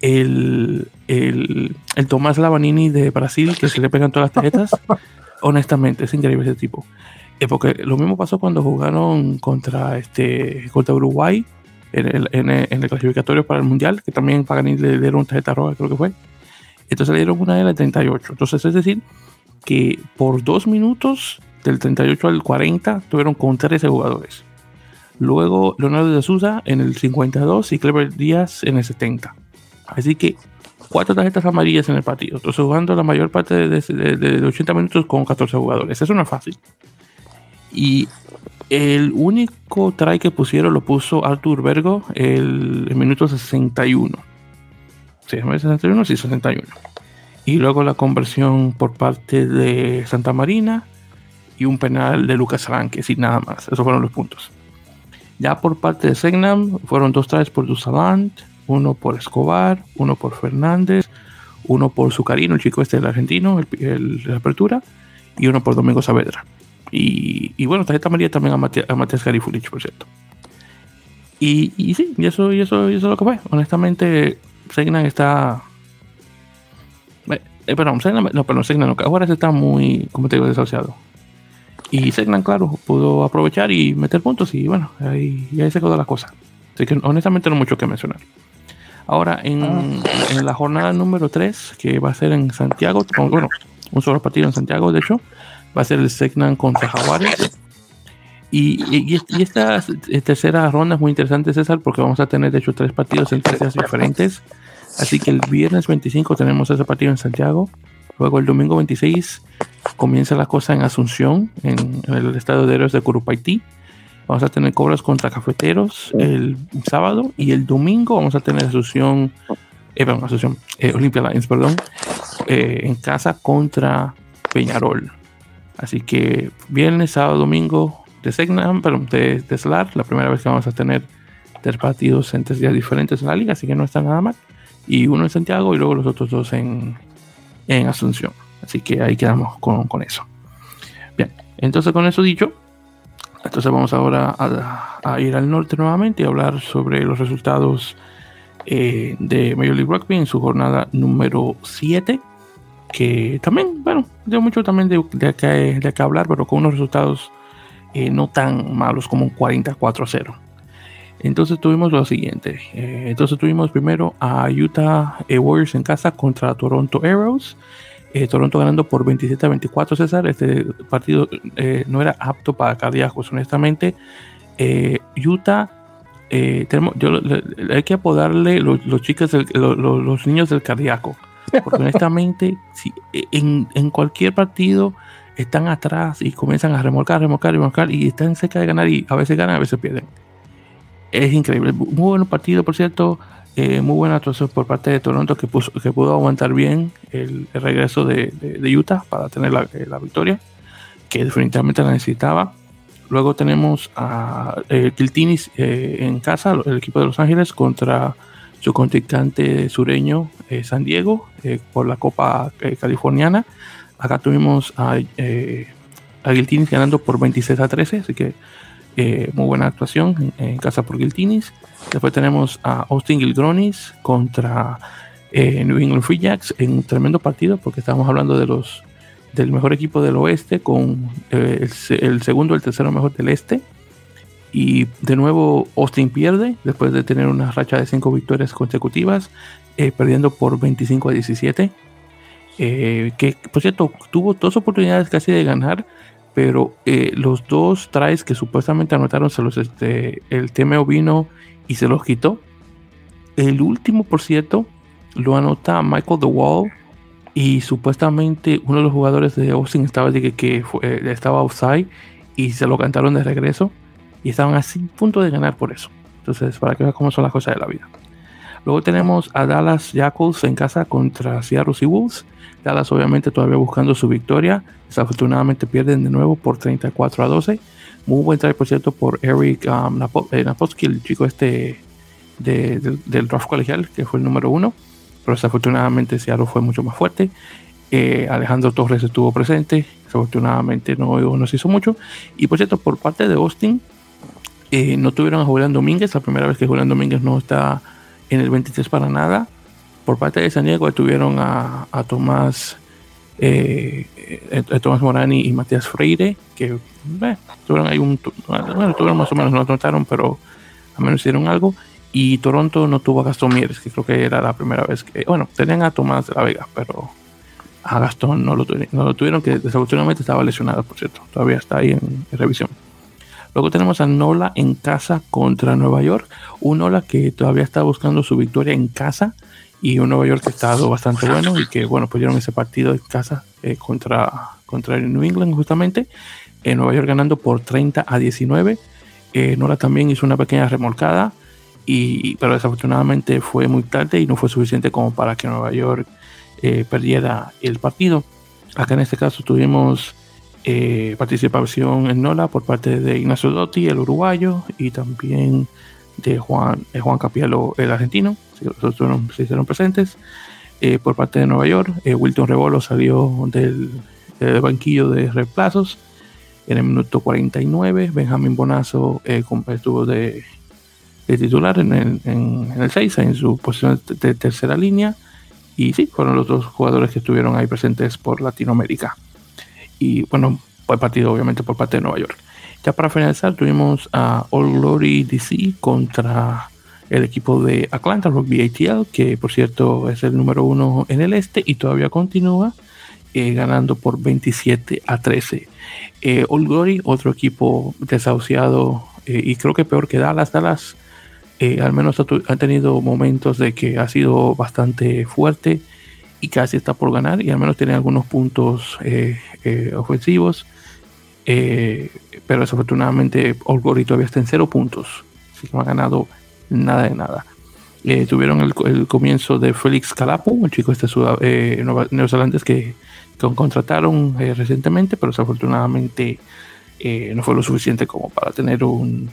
Speaker 1: el, el, el, Tomás Lavanini de Brasil, que se le pegan todas las tarjetas. Honestamente, es increíble ese tipo. Eh, porque lo mismo pasó cuando jugaron contra, este, contra Uruguay en el, en, el, clasificatorio para el Mundial, que también Paganini le dieron tarjeta roja, creo que fue. Entonces le dieron una de la 38. Entonces es decir, que por dos minutos, del 38 al 40, tuvieron con 13 jugadores. Luego Leonardo de Sousa en el 52 y Clever Díaz en el 70. Así que cuatro tarjetas amarillas en el partido. Entonces jugando la mayor parte de, 80 minutos con 14 jugadores. Eso no es fácil. Y el único try que pusieron lo puso Artur Vergo el, el minuto 61. ¿Sí, 61? Sí, 61. Y luego la conversión por parte de Santa Marina y un penal de Lucas Arranque, sin nada más. Esos fueron los puntos. Ya por parte de Segnam fueron dos trajes por Dussalant, uno por Escobar, uno por Fernández, uno por Zucarino, el chico este del argentino, el, de la apertura, y uno por Domingo Saavedra. Y, y bueno, tarjeta María también a, Matías Garifulich, por cierto. Y, y, sí, y eso, y, eso, y eso es lo que fue. Honestamente, Segnam está. Eh, eh perdón, Segnam, no, perdón, Segnam no, ahora está muy, como te digo, desasociado. Y Segnan, claro, pudo aprovechar y meter puntos y bueno, ahí, ahí se quedó la cosa. Así que honestamente no mucho que mencionar. Ahora, en, ah. en, la jornada número 3, que va a ser en Santiago, bueno, un solo partido en Santiago, de hecho, va a ser el Segnan contra Jaguares. Y, y, esta tercera ronda es muy interesante, César, porque vamos a tener, de hecho, tres partidos en fechas diferentes. Así que el viernes 25 tenemos ese partido en Santiago. Luego el domingo 26 comienza la cosa en Asunción, en, el estado de héroes de Curupaití. Vamos a tener cobras contra cafeteros el sábado y el domingo vamos a tener Asunción, eh, perdón, Asunción, eh, Olympia Lions, perdón, eh, en casa contra Peñarol. Así que viernes, sábado, domingo de Segnam, perdón, de, de SLAR, la primera vez que vamos a tener tres partidos en tres días diferentes en la liga, así que no está nada mal. Y uno en Santiago y luego los otros dos en, en Asunción. Así que ahí quedamos con, con eso. Bien, entonces con eso dicho, entonces vamos ahora a, ir al norte nuevamente y hablar sobre los resultados eh, de Major League Rugby en su jornada número 7. Que también, bueno, dio mucho también de, de, que, de que hablar, pero con unos resultados eh, no tan malos como un 44-0. Entonces tuvimos lo siguiente. Eh, entonces tuvimos primero a Utah Warriors en casa contra Toronto Arrows. Eh, Toronto ganando por 27 a 24, César. Este partido eh, no era apto para cardíacos, honestamente. Eh, Utah, tenemos, yo, hay que apodarle los, los chicos, los, niños del cardíaco. Porque honestamente, si, en, en, cualquier partido están atrás y comienzan a remolcar, remolcar, remolcar y están cerca de ganar y a veces ganan, a veces pierden. Es increíble. Muy buen partido, por cierto. Eh, muy buena actuación por parte de Toronto que, que pudo aguantar bien el, regreso de, Utah para tener eh, la, victoria, que definitivamente la necesitaba. Luego tenemos a eh, Kiltinis en casa, el equipo de Los Ángeles, contra su contrincante sureño San Diego por la Copa Californiana. Acá tuvimos a, a Giltinis ganando por 26 a 13, así que eh, muy buena actuación en, casa por Giltinis. Después tenemos a Austin Gilgronis contra eh, New England Free Jacks en un tremendo partido porque estamos hablando de los del mejor equipo del oeste con eh, el, segundo, el tercero mejor del este. Y de nuevo Austin pierde después de tener una racha de cinco victorias consecutivas, perdiendo por 25 a 17. que por cierto tuvo dos oportunidades casi de ganar, pero eh, los dos tries que supuestamente anotaron se los este, el TMO vino y se los quitó. El último, por cierto, lo anota Michael The Wall y supuestamente uno de los jugadores de Austin estaba que, que eh, estaba outside y se lo cantaron de regreso y estaban a punto de ganar por eso. Entonces, para que vean cómo son las cosas de la vida. Luego tenemos a Dallas Jackals en casa contra Seattle Seawolves. Dallas obviamente todavía buscando su victoria. Desafortunadamente pierden de nuevo por 34 a 12. Muy buen try, por cierto, por Eric um, eh, el chico este del draft colegial, que fue el número uno. Pero desafortunadamente Seattle fue mucho más fuerte. Eh, Alejandro Torres estuvo presente. Desafortunadamente no, no se hizo mucho. Y por cierto, por parte de Austin, eh, no tuvieron a Julián Domínguez. La primera vez que Julián Domínguez no está en el 23 para nada. Por parte de San Diego tuvieron a, Tomás eh, eh, Tomás Morani y Matías Freire, que tuvieron ahí un bueno, tuvieron más o menos, no notaron, pero al menos hicieron algo. Y Toronto no tuvo a Gastón Mieres, que creo que era la primera vez que, bueno, tenían a Tomás de la Vega, pero a Gastón no lo, tuvieron, no lo tuvieron, que desafortunadamente estaba lesionado, por cierto, todavía está ahí en revisión. Luego tenemos a Nola en casa contra Nueva York. Un Nola que todavía está buscando su victoria en casa y un Nueva York que estado bastante bueno y que, bueno, pudieron ese partido en casa eh, contra, contra New England justamente. En Nueva York ganando por 30 a 19. Eh, Nola también hizo una pequeña remolcada, y, pero desafortunadamente fue muy tarde y no fue suficiente como para que Nueva York eh, perdiera el partido. Acá en este caso tuvimos eh, participación en Nola por parte de Ignacio Dotti, el uruguayo, y también de Juan, de Juan Capielo, el argentino, se hicieron presentes. Eh, por parte de Nueva York, eh, Wilton Rebolo salió del, banquillo de reemplazos en el minuto 49. Benjamín Bonazo estuvo de, titular en el, en, el 6, en su posición de tercera línea. Y sí, fueron los dos jugadores que estuvieron ahí presentes por Latinoamérica y bueno, fue partido obviamente por parte de Nueva York. Ya para finalizar tuvimos a All Glory DC contra el equipo de Atlanta Rugby ATL, que por cierto es el número uno en el este y todavía continúa eh, ganando por 27 a 13. Eh, Old Glory, otro equipo desahuciado eh, y creo que peor que Dallas. Dallas al menos ha, tenido momentos de que ha sido bastante fuerte y casi está por ganar y al menos tiene algunos puntos ofensivos. pero desafortunadamente Old Glory todavía está en cero puntos. Así que no ha ganado nada de nada. tuvieron el, comienzo de Félix Calapo, un chico este eh, neozelandés que contrataron eh, recientemente, pero desafortunadamente eh, no fue lo suficiente como para tener un,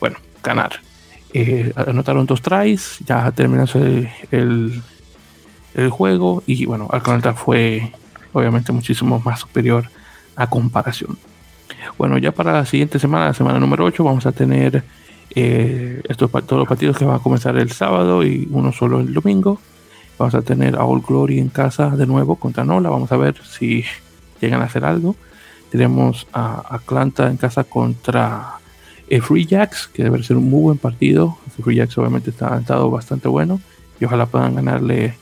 Speaker 1: bueno, ganar. Eh, anotaron dos tries, ya terminó el, juego y bueno, Atlanta fue obviamente muchísimo más superior a comparación. Bueno, ya para la siguiente semana, la semana número 8, vamos a tener estos, todos los partidos que van a comenzar el sábado y uno solo el domingo. Vamos a tener a All Glory en casa de nuevo contra Nola. Vamos a ver si llegan a hacer algo. Tenemos a Atlanta en casa contra eh, Free Jacks, que debe ser un muy buen partido. Free Jacks obviamente está estado bastante bueno y ojalá puedan ganarle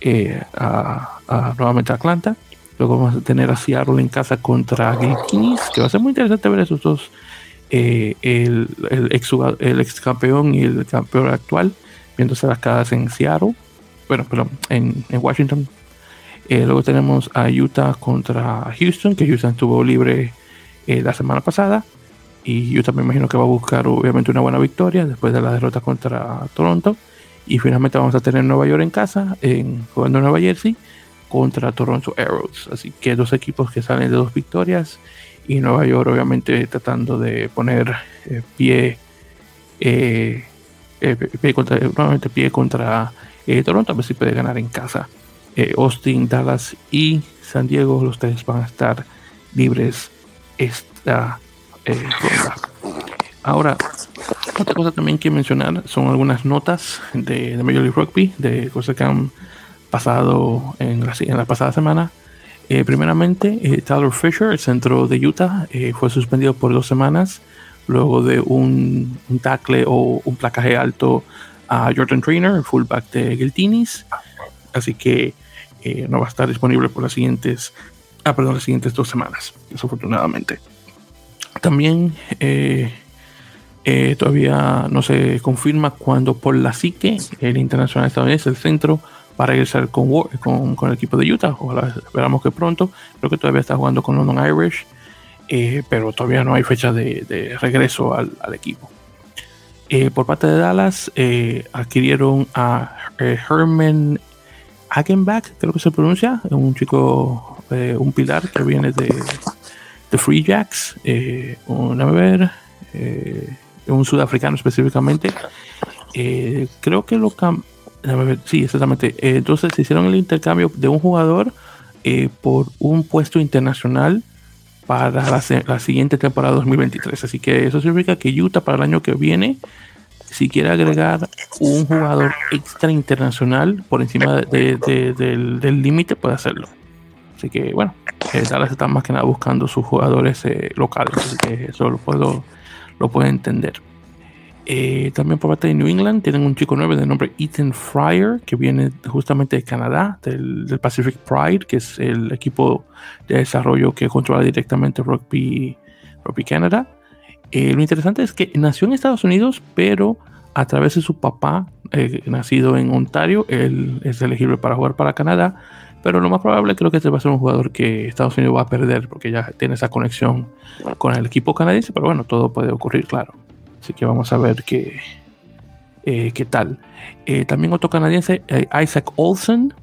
Speaker 1: eh, a, nuevamente a Atlanta. Luego vamos a tener a Seattle en casa contra Kings, que va a ser muy interesante ver esos dos, eh, el, ex, el ex campeón y el campeón actual, viéndose las caras en Seattle bueno, pero en, Washington. Eh, luego tenemos a Utah contra Houston, que Houston estuvo libre la semana pasada. Y Utah me imagino que va a buscar obviamente una buena victoria después de la derrota contra Toronto. Y finalmente vamos a tener Nueva York en casa, en, jugando Nueva Jersey, contra Toronto Arrows. Así que dos equipos que salen de dos victorias. Y Nueva York obviamente tratando de poner eh, pie, pie contra, nuevamente pie contra eh, Toronto a ver si puede ganar en casa. Eh, Austin, Dallas y San Diego, los tres van a estar libres esta eh, ronda. Ahora, otra cosa también que mencionar son algunas notas de, de Major League Rugby, de cosas que han pasado en la, en la pasada semana. primeramente, Tyler Fisher, el centro de Utah, fue suspendido por dos semanas luego de un, un tackle o un placaje alto a Jordan Trainer, el fullback de Geltinis. Así que eh, no va a estar disponible por las siguientes, ah, perdón, las siguientes dos semanas, desafortunadamente. También eh, eh, todavía no se confirma cuándo por la psique, el internacional estadounidense, el centro, va a regresar con, con, el equipo de Utah. Ojalá esperamos que pronto. Creo que todavía está jugando con London Irish, pero todavía no hay fecha de, regreso al equipo. Eh, por parte de Dallas eh, adquirieron a eh, Herman Hagenbach, creo que se pronuncia, un chico, un pilar que viene de, de Free Jacks, un, ver, un sudafricano específicamente. creo que lo sí, exactamente. entonces se hicieron el intercambio de un jugador por un puesto internacional para la, siguiente temporada 2023. Así que eso significa que Utah para el año que viene, si quiere agregar un jugador extra internacional por encima del límite, puede hacerlo. Así que bueno, eh, Dallas está más que nada buscando sus jugadores eh, locales, así que eso lo puedo, lo puedo entender. Eh, también por parte de New England tienen un chico nuevo de nombre Ethan Fryer, que viene justamente de Canadá, del, Pacific Pride, que es el equipo de desarrollo que controla directamente Rugby, Rugby Canada. Eh, lo interesante es que nació en Estados Unidos, pero a través de su papá, eh, nacido en Ontario, él es elegible para jugar para Canadá. Pero lo más probable creo que este va a ser un jugador que Estados Unidos va a perder porque ya tiene esa conexión con el equipo canadiense. Pero bueno, todo puede ocurrir, claro. Así que vamos a ver qué, eh, qué tal. Eh, también otro canadiense, eh, Isaac Olsen,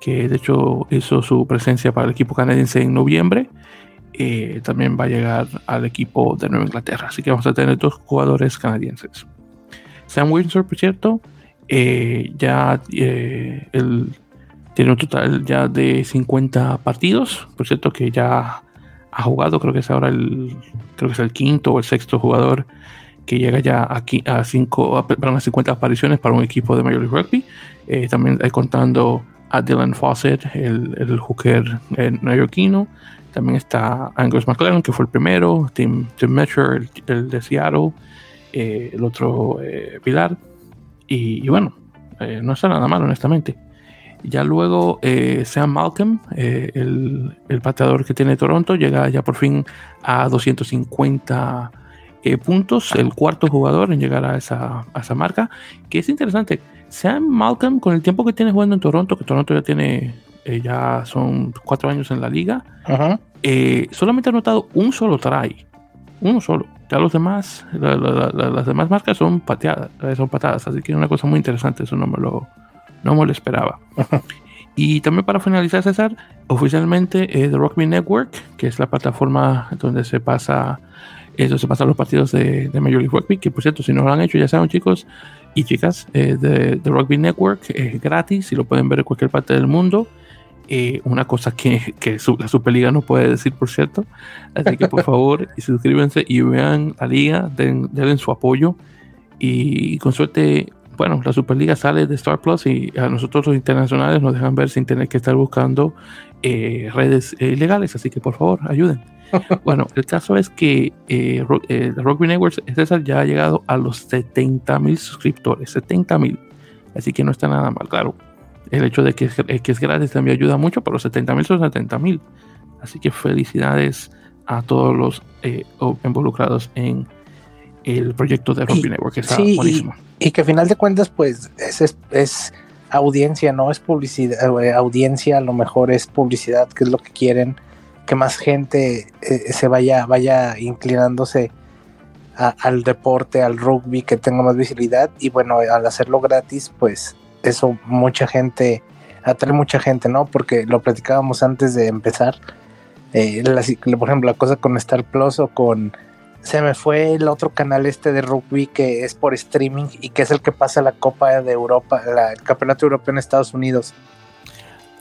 Speaker 1: que de hecho hizo su presencia para el equipo canadiense en noviembre. también va a llegar al equipo de Nueva Inglaterra. Así que vamos a tener dos jugadores canadienses. Sam Windsor, por cierto, ya él tiene un total ya de 50 partidos. Por cierto, que ya ha jugado, creo que es ahora el, creo que es el quinto o el sexto jugador que llega ya aquí a, cinco, a 50 apariciones para un equipo de Major League Rugby. Eh, también hay contando a Dylan Fawcett, el, el hooker neoyorquino. También está Angus McLaren, que fue el primero, Tim, Tim el, de Seattle, eh, el otro eh, Pilar. Y, bueno, eh, no está nada mal, honestamente. Ya luego eh, Sam Malcolm, eh, el, el, pateador que tiene Toronto, llega ya por fin a 250 puntos, el cuarto jugador en llegar a esa, a esa marca, que es interesante. Sam Malcolm, con el tiempo que tiene jugando en Toronto, que Toronto ya tiene, ya son cuatro años en la liga, solamente ha anotado un solo try, uno solo. Ya los demás, las demás marcas son pateadas, son patadas, así que es una cosa muy interesante, eso no me lo, no me lo esperaba. y también para finalizar, César, oficialmente eh, The Rugby Network, que es la plataforma donde se pasa, eso se pasan los partidos de, de, Major League Rugby, que por cierto, si no lo han hecho, ya saben chicos y chicas, eh, de Rugby Network es gratis y lo pueden ver en cualquier parte del mundo. Eh, una cosa que, que la Superliga no puede decir, por cierto. Así que por favor, suscríbanse y vean la liga, den, den su apoyo y con suerte, bueno, la Superliga sale de Star Plus y a nosotros los internacionales nos dejan ver sin tener que estar buscando eh, redes eh, ilegales, así que por favor, ayuden. bueno, el caso es que eh, Rugby Networks César ya ha llegado a los 70 mil suscriptores, 70 mil, así que no está nada mal, claro el hecho de que es, que es gratis también ayuda mucho, pero 70 mil son 70 mil. Así que felicidades a todos los eh, involucrados en el proyecto de Rugby Network, que está buenísimo.
Speaker 2: Y, que al final de cuentas, pues es, es, audiencia, no es publicidad, eh, audiencia a lo mejor es publicidad, que es lo que quieren, que más gente eh, se vaya, vaya inclinándose al deporte, al rugby, que tenga más visibilidad. Y bueno, al hacerlo gratis, pues eso mucha gente, atrae mucha gente, ¿no? Porque lo platicábamos antes de empezar. Eh, por ejemplo, la cosa con Star Plus o con. Se me fue el otro canal este de rugby que es por streaming y que es el que pasa la Copa de Europa, el Campeonato Europeo en Estados Unidos.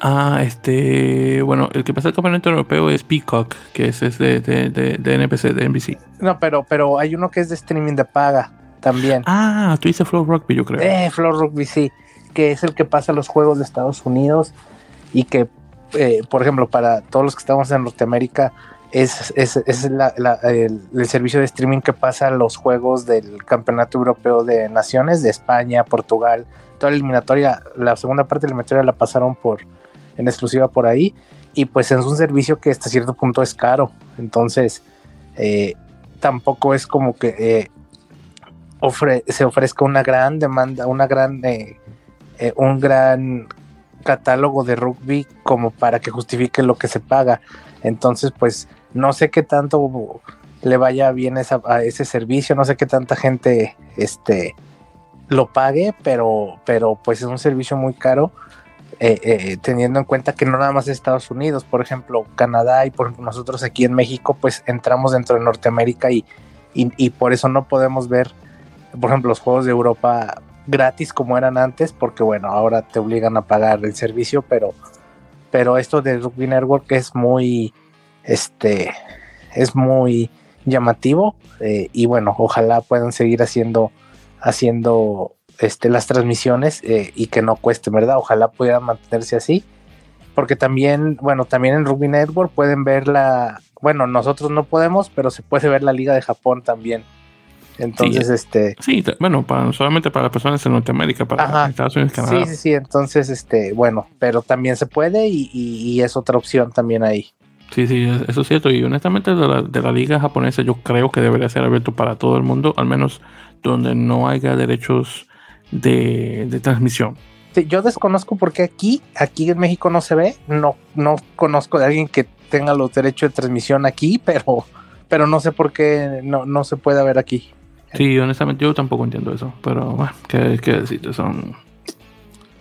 Speaker 1: Ah, este. Bueno, el que pasa el Campeonato Europeo es Peacock, que es, de, de, de, NPC, de NBC.
Speaker 2: No, pero, pero hay uno que es de streaming de paga también.
Speaker 1: Ah, tú dices Flow Rugby, yo creo.
Speaker 2: Eh, Flow Rugby, sí que es el que pasa los juegos de Estados Unidos y que, eh, por ejemplo, para todos los que estamos en Norteamérica, es, es, el, servicio de streaming que pasa los juegos del Campeonato Europeo de Naciones de España, Portugal, toda la eliminatoria, la segunda parte de la eliminatoria la pasaron por en exclusiva por ahí y pues es un servicio que hasta cierto punto es caro, entonces eh, tampoco es como que eh, se ofrezca una gran demanda, una eh, un gran catálogo de rugby como para que justifique lo que se paga. Entonces, pues no sé qué tanto le vaya bien a ese servicio, no sé qué tanta gente este, lo pague, pero, pero pues es un servicio muy caro. Eh, eh, teniendo en cuenta que no nada más Estados Unidos, por ejemplo, Canadá y por nosotros aquí en México, pues entramos dentro de Norteamérica y, y por eso no podemos ver, por ejemplo, los Juegos de Europa gratis como eran antes, porque bueno, ahora te obligan a pagar el servicio, pero, pero esto de Rugby Network es muy, este, es muy llamativo eh, y bueno, ojalá puedan seguir haciendo, haciendo este, las transmisiones eh, y que no cueste, ¿verdad? Ojalá puedan mantenerse así, porque también, bueno, también en Rugby Network pueden ver la, bueno, nosotros no podemos, pero se puede ver la Liga de Japón también. Entonces, este.
Speaker 1: Sí, bueno, para, solamente para las personas en Norteamérica, para Estados Unidos, Canadá.
Speaker 2: Sí, sí, sí. Entonces, este, bueno, pero también se puede y, es otra opción también ahí.
Speaker 1: Sí, sí, eso es cierto. Y honestamente, de la, de la liga japonesa, yo creo que debería ser abierto para todo el mundo, al menos donde no haya derechos de, de transmisión.
Speaker 2: Sí, yo desconozco por qué aquí, aquí en México no se ve. No, no conozco de alguien que tenga los derechos de transmisión aquí, pero, pero no sé por qué no, no se puede ver aquí.
Speaker 1: Sí, honestamente yo tampoco entiendo eso, pero bueno, ¿qué, qué decirte? Son,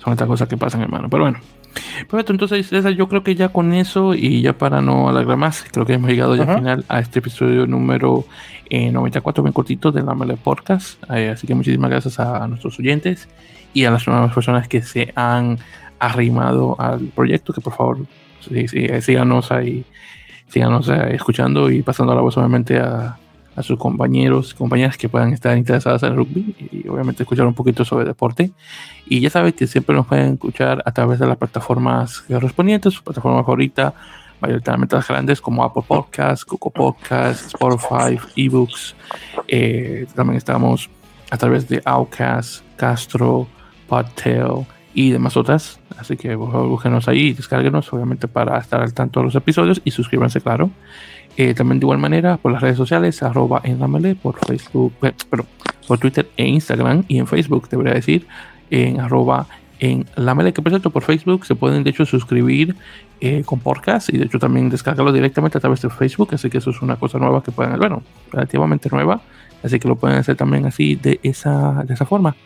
Speaker 1: son estas cosas que pasan, hermano. Pero bueno, perfecto, entonces yo creo que ya con eso y ya para no alargar más, creo que hemos llegado ya al final a este episodio número 94, eh, bien cortito de la Mele Podcast. Eh, así que muchísimas gracias a, nuestros oyentes y a las nuevas personas que se han arrimado al proyecto, que por favor sí, sí, síganos ahí, síganos eh, escuchando y pasando la voz obviamente a a sus compañeros compañeras que puedan estar interesadas en el rugby y obviamente escuchar un poquito sobre deporte. Y ya sabes que siempre nos pueden escuchar a través de las plataformas correspondientes, su plataforma favorita, mayoritariamente las grandes como Apple Podcasts, Google Podcasts, Spotify, eBooks. Eh, también estamos a través de Outcast, Castro, Podtail y demás otras. Así que por favor búsquenos ahí y descárguenos, obviamente, para estar al tanto de los episodios y suscríbanse, claro. Eh, también de igual manera por las redes sociales, arroba en la mele, por Facebook, eh, por Twitter e Instagram y en Facebook, debería decir, en arroba en la mele, que por cierto por Facebook se pueden de hecho suscribir eh, con podcast y de hecho también descargarlo directamente a través de Facebook, así que eso es una cosa nueva que pueden, bueno, relativamente nueva, así que lo pueden hacer también así de esa, de esa forma.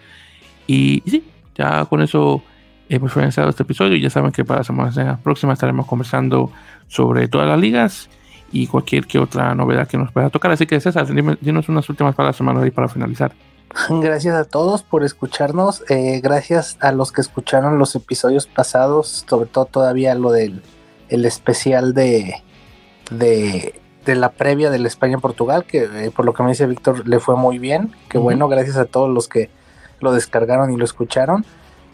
Speaker 1: Y, y sí, ya con eso hemos finalizado este episodio y ya saben que para la semana próxima estaremos conversando sobre todas las ligas y cualquier que otra novedad que nos pueda tocar. Así que César, dinos unas últimas palabras hermano, para finalizar.
Speaker 2: Gracias a todos por escucharnos. Eh, gracias a los que escucharon los episodios pasados, sobre todo todavía lo del el especial de, de, de la previa del España-Portugal, que eh, por lo que me dice Víctor le fue muy bien. Que bueno, gracias a todos los que lo descargaron y lo escucharon.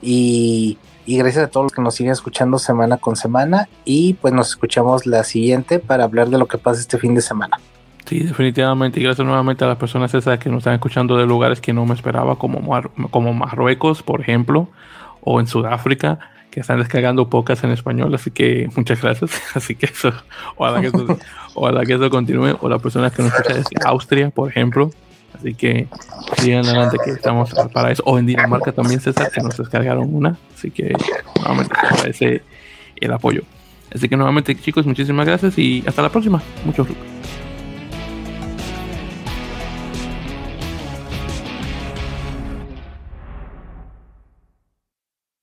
Speaker 2: Y y gracias a todos los que nos siguen escuchando semana con semana. Y pues nos escuchamos la siguiente para hablar de lo que pasa este fin de semana.
Speaker 1: Sí, definitivamente. Y gracias nuevamente a las personas esas que nos están escuchando de lugares que no me esperaba, como, como Marruecos, por ejemplo, o en Sudáfrica, que están descargando pocas en español. Así que muchas gracias. Así que eso, ojalá que eso, ojalá que eso continúe. O las personas que nos escuchan de Austria, por ejemplo, Así que sigan adelante que estamos para eso. O en Dinamarca también, César, que nos descargaron una. Así que nuevamente agradece el apoyo. Así que nuevamente, chicos, muchísimas gracias y hasta la próxima. Muchos